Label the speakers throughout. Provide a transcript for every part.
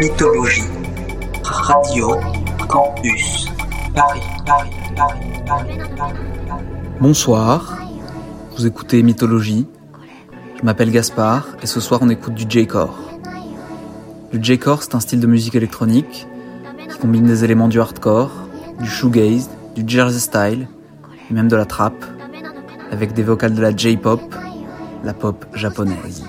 Speaker 1: Mythologie. Radio Campus. Paris, Paris, Paris, Paris,
Speaker 2: Bonsoir. Vous écoutez Mythologie. Je m'appelle Gaspard et ce soir on écoute du J-Core. Le J-Core c'est un style de musique électronique qui combine des éléments du hardcore, du shoegaze, du jersey style et même de la trap avec des vocales de la J-pop, la pop japonaise.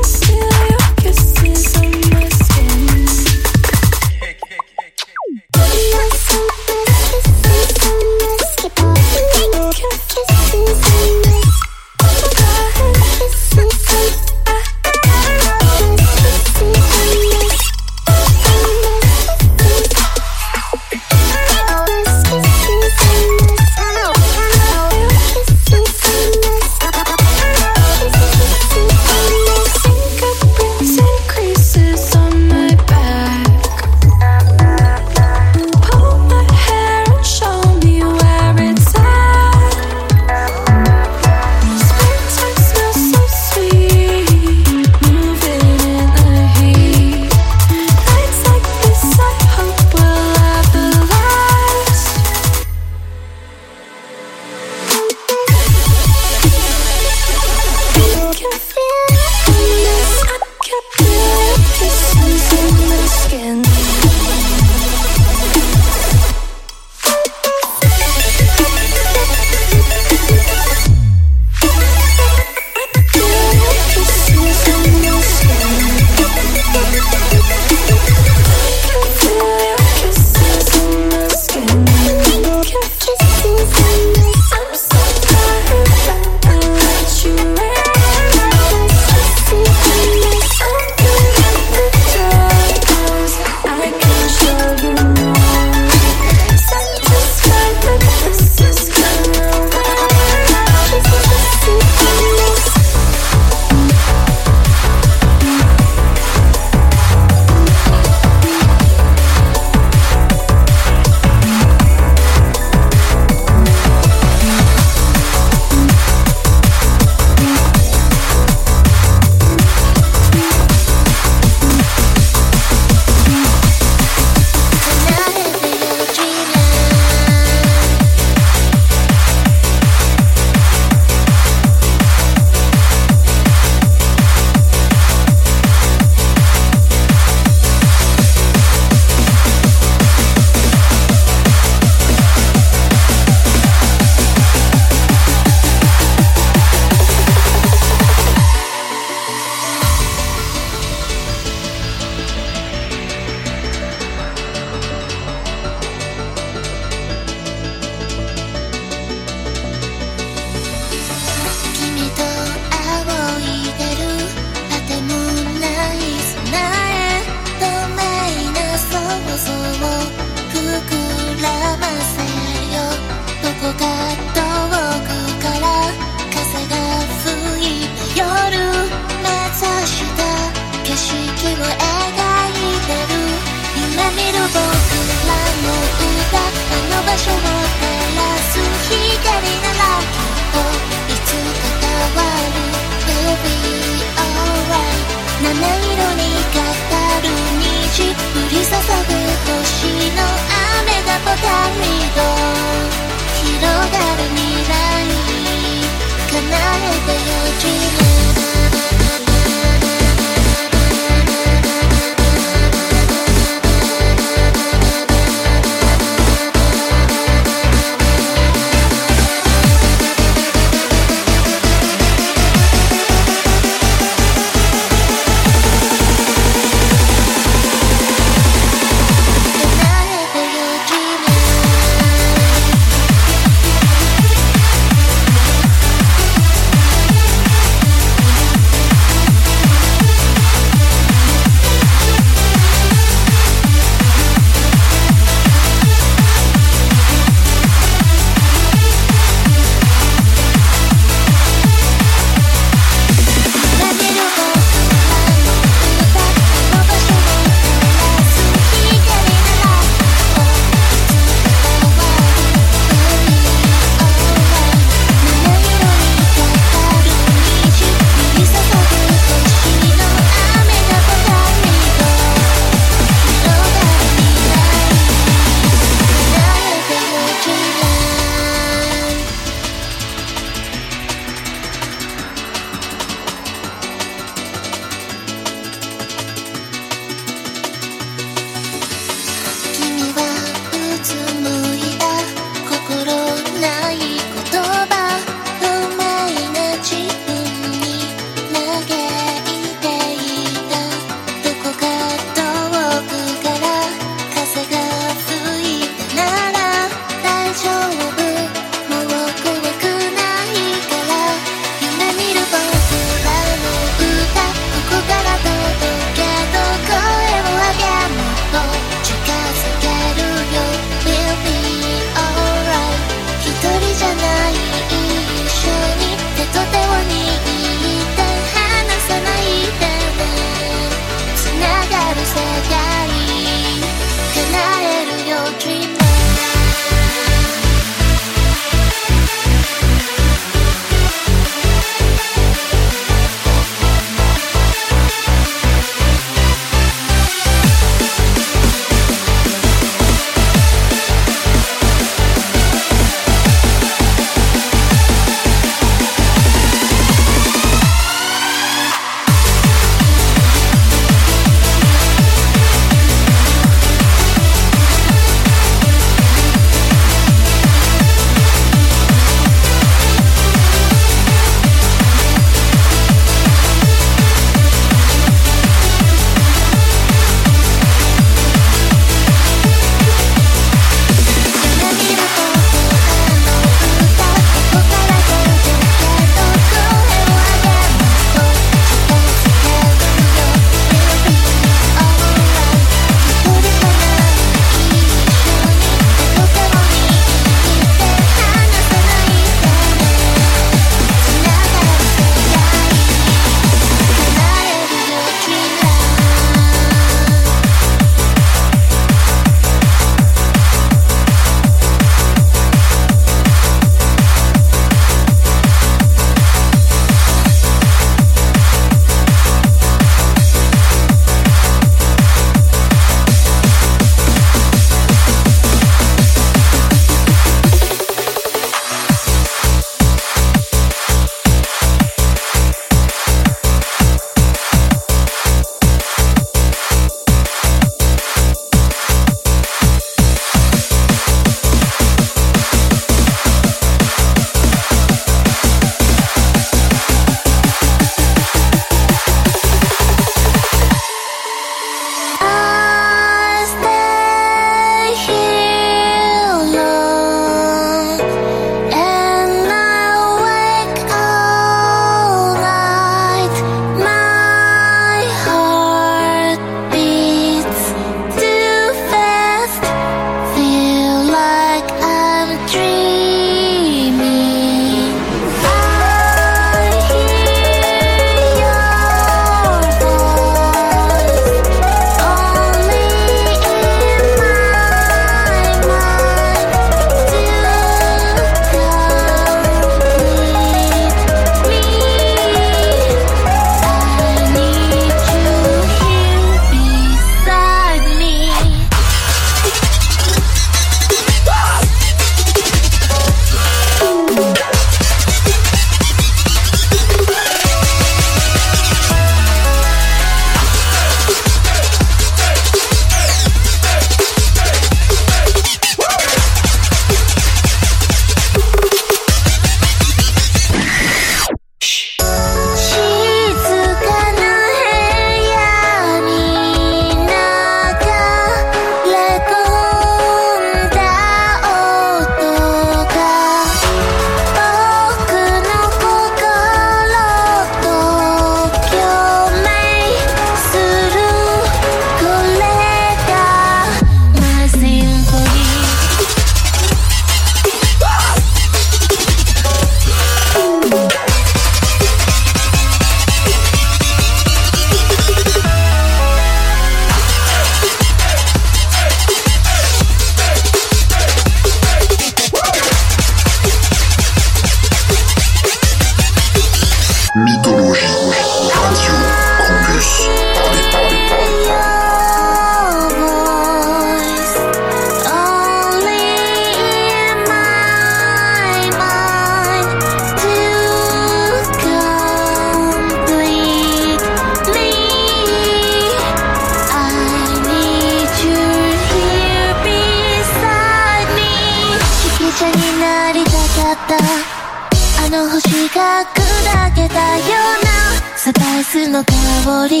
Speaker 3: の
Speaker 4: 香り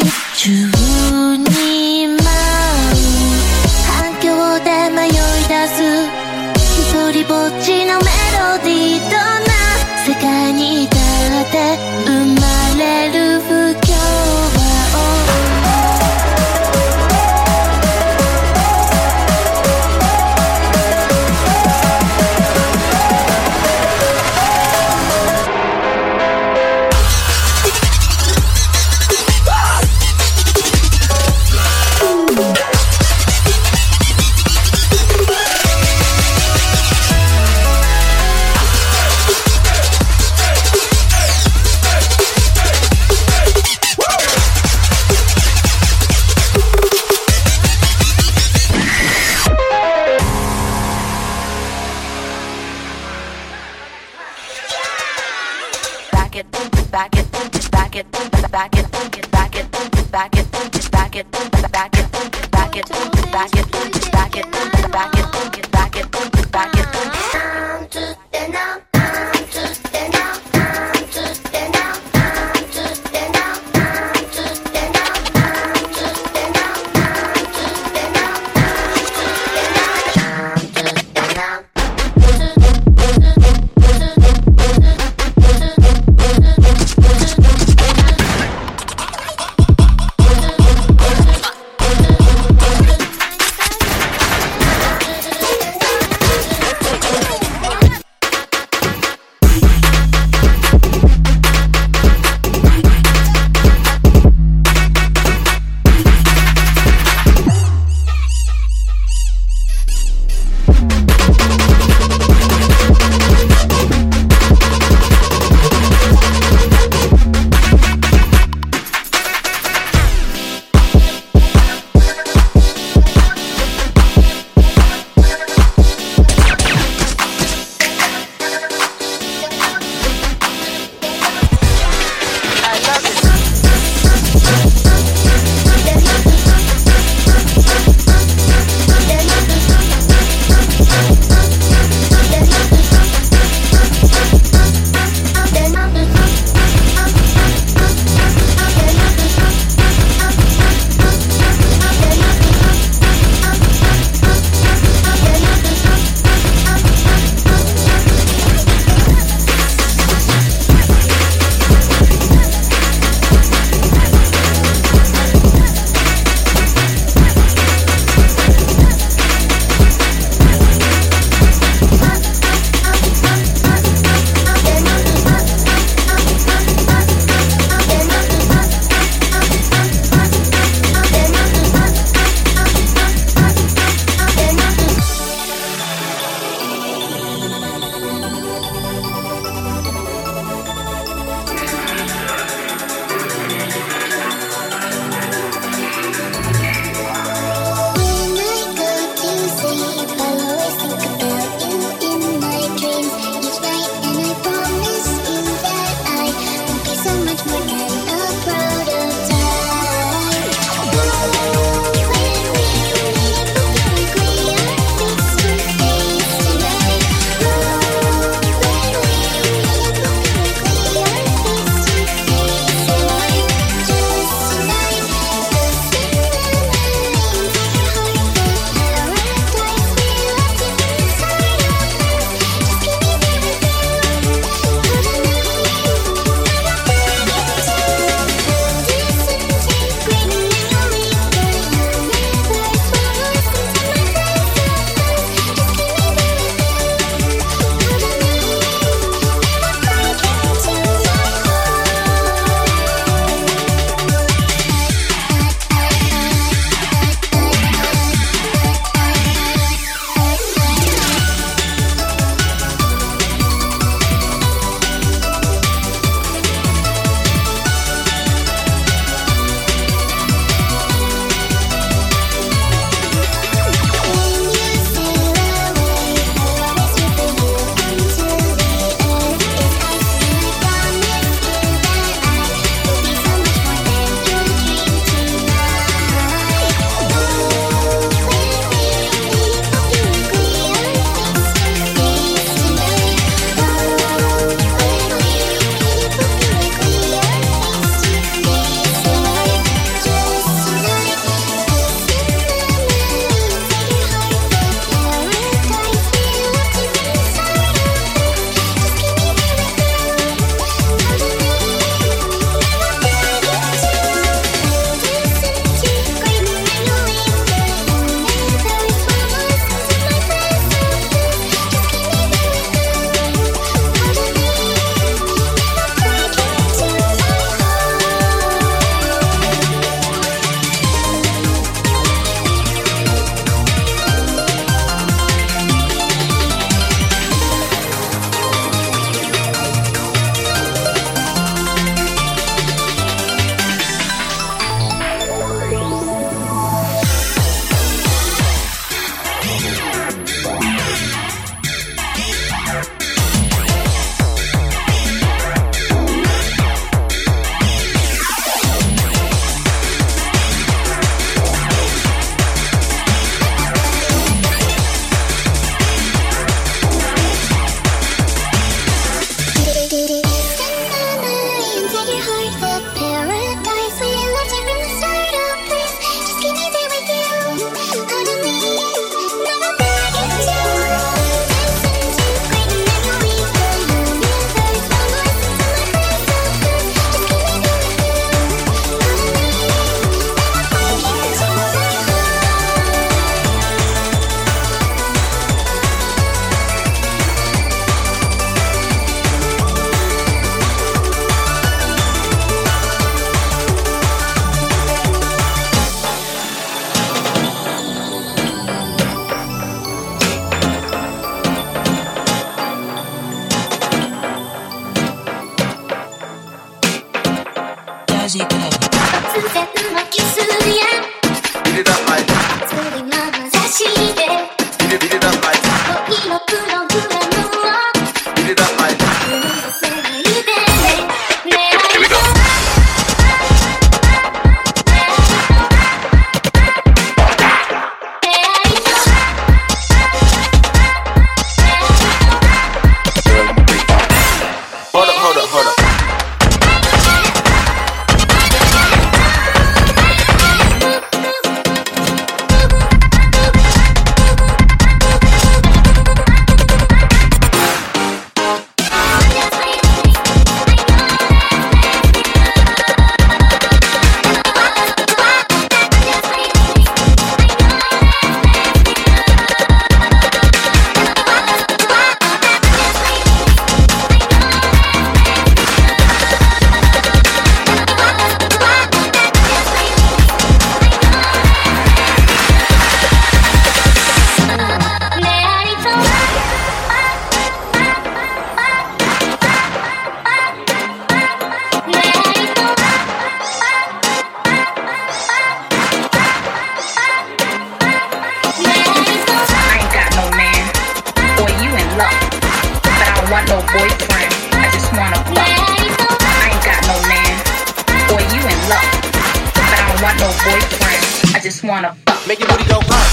Speaker 5: no boyfriend. I just wanna fuck.
Speaker 6: Make your booty go up.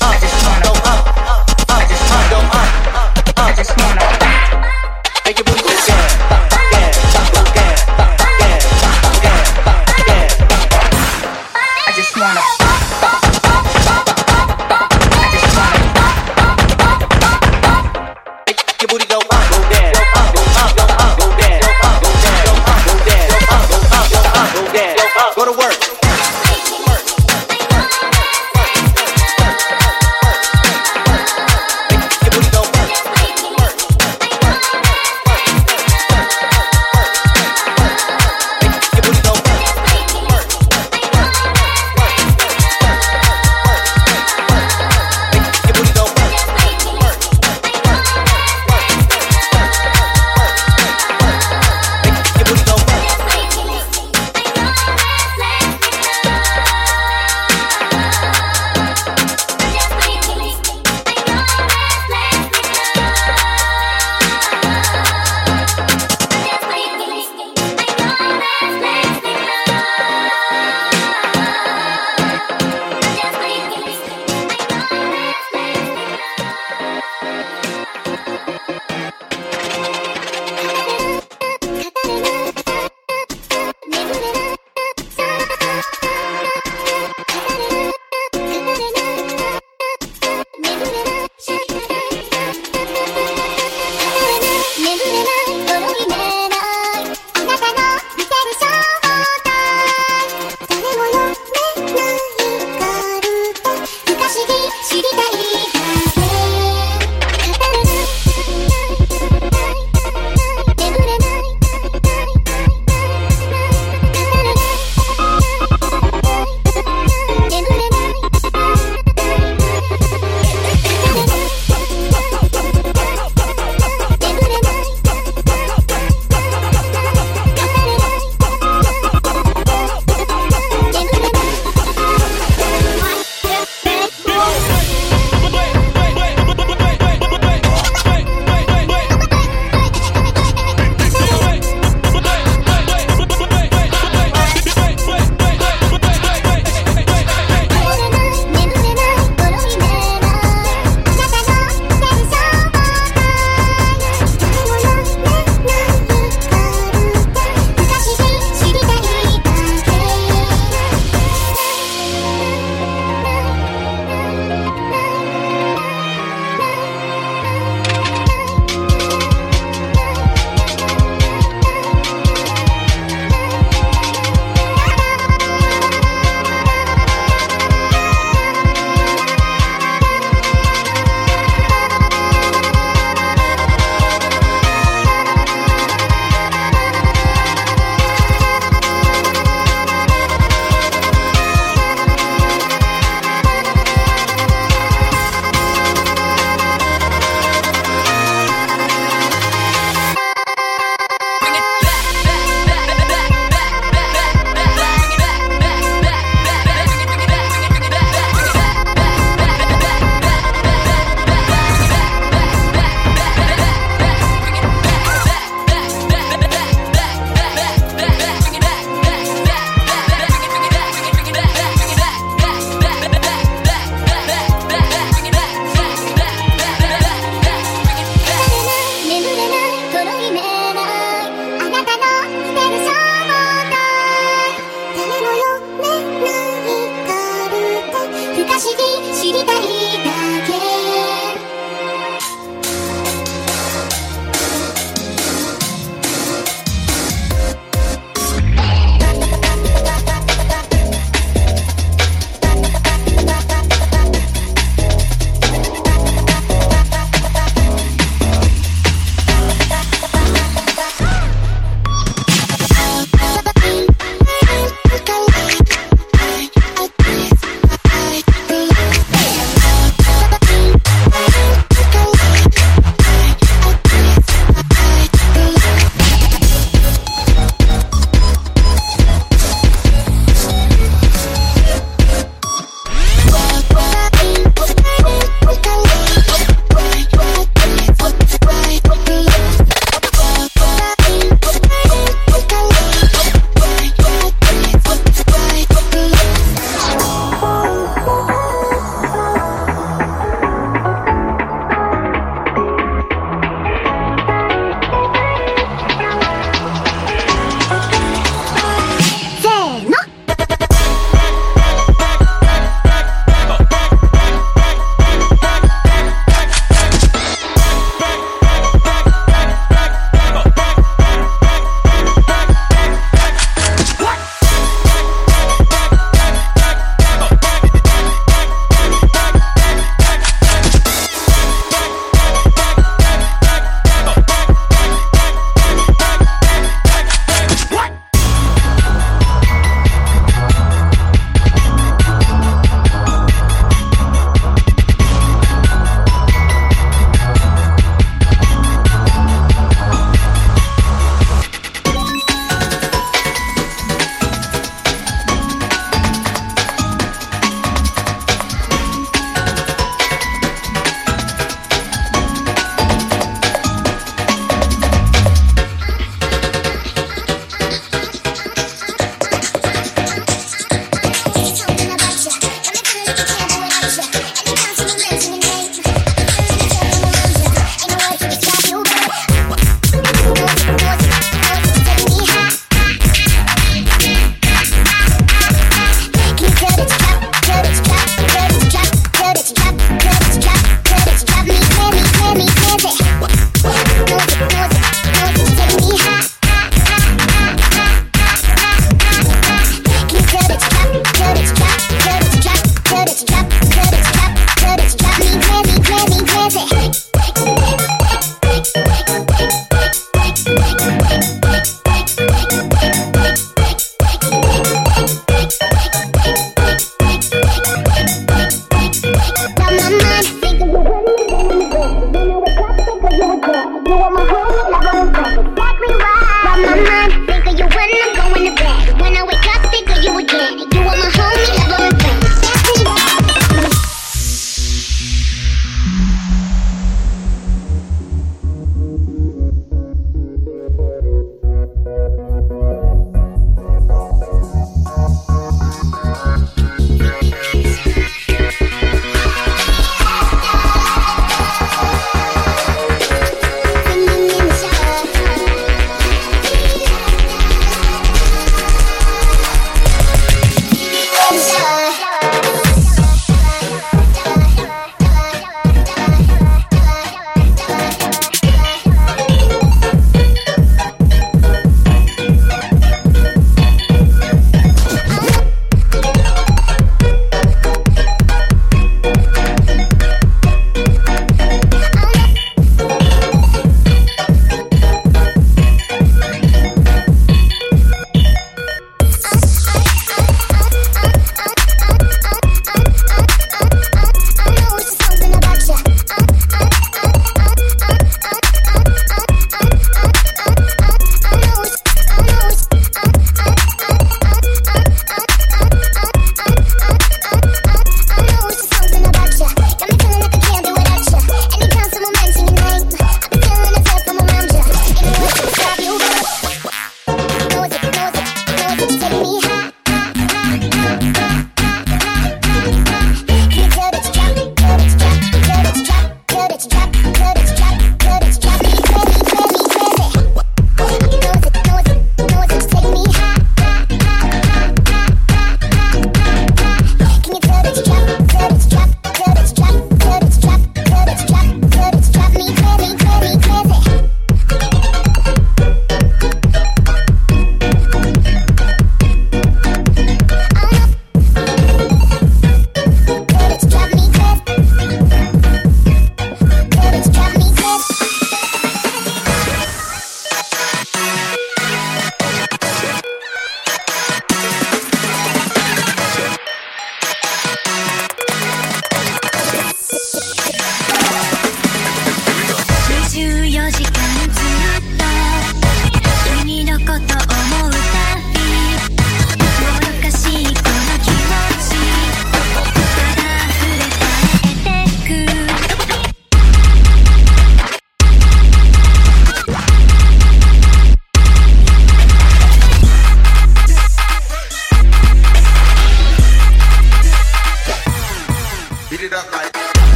Speaker 5: I just wanna
Speaker 6: go
Speaker 5: fuck. I just wanna
Speaker 6: go
Speaker 5: fuck. I just wanna fuck.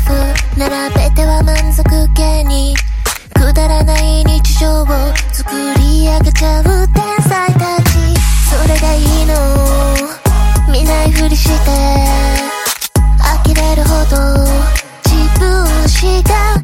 Speaker 6: 財並べては満足げにくだらない日常を作り上げちゃう天才たち。
Speaker 3: それがいいの。見ないふり
Speaker 7: し
Speaker 3: て呆れるほど自分しう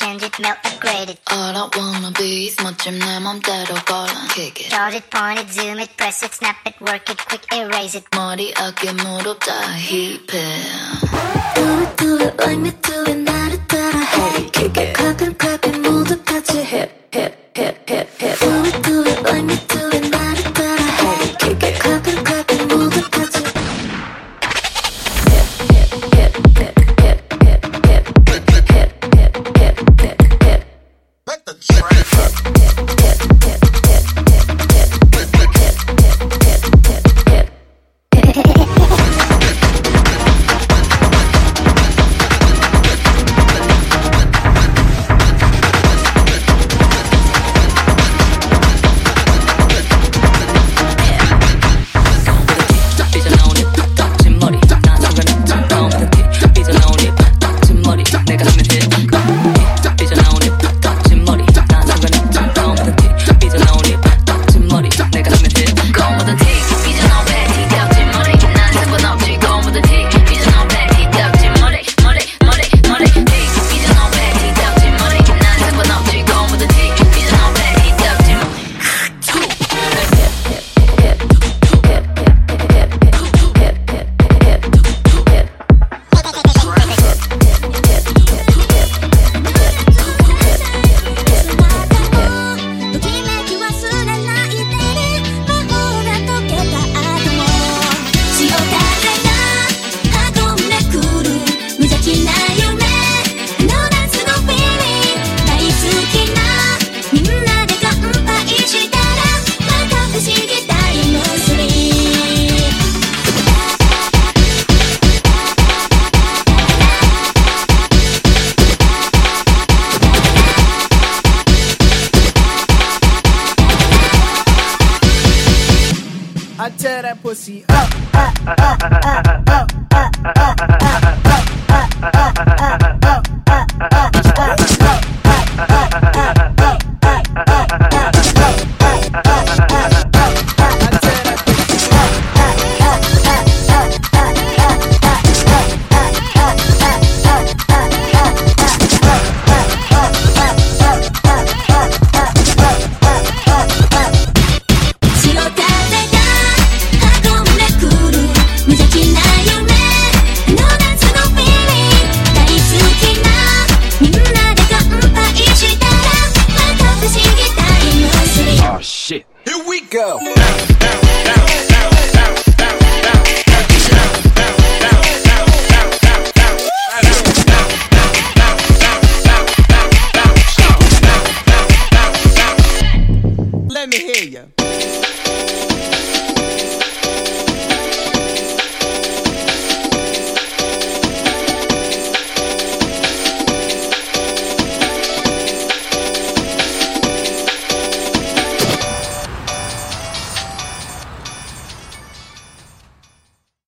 Speaker 3: change it, melt, upgrade it.
Speaker 8: All I wanna be is 멋짐 dead 맘대로 골라 kick it.
Speaker 3: Short it, point it, zoom it, press it, snap it, work it, quick erase it.
Speaker 8: 머리 어깨 무릎 다 힙해.
Speaker 3: Do it, do it, like me do it, 나를 따라 해.
Speaker 8: Kick it.
Speaker 3: Clap and clap it, 모두 같이 hip, hip, hip, hip, hip. Do it, do it, like me do it.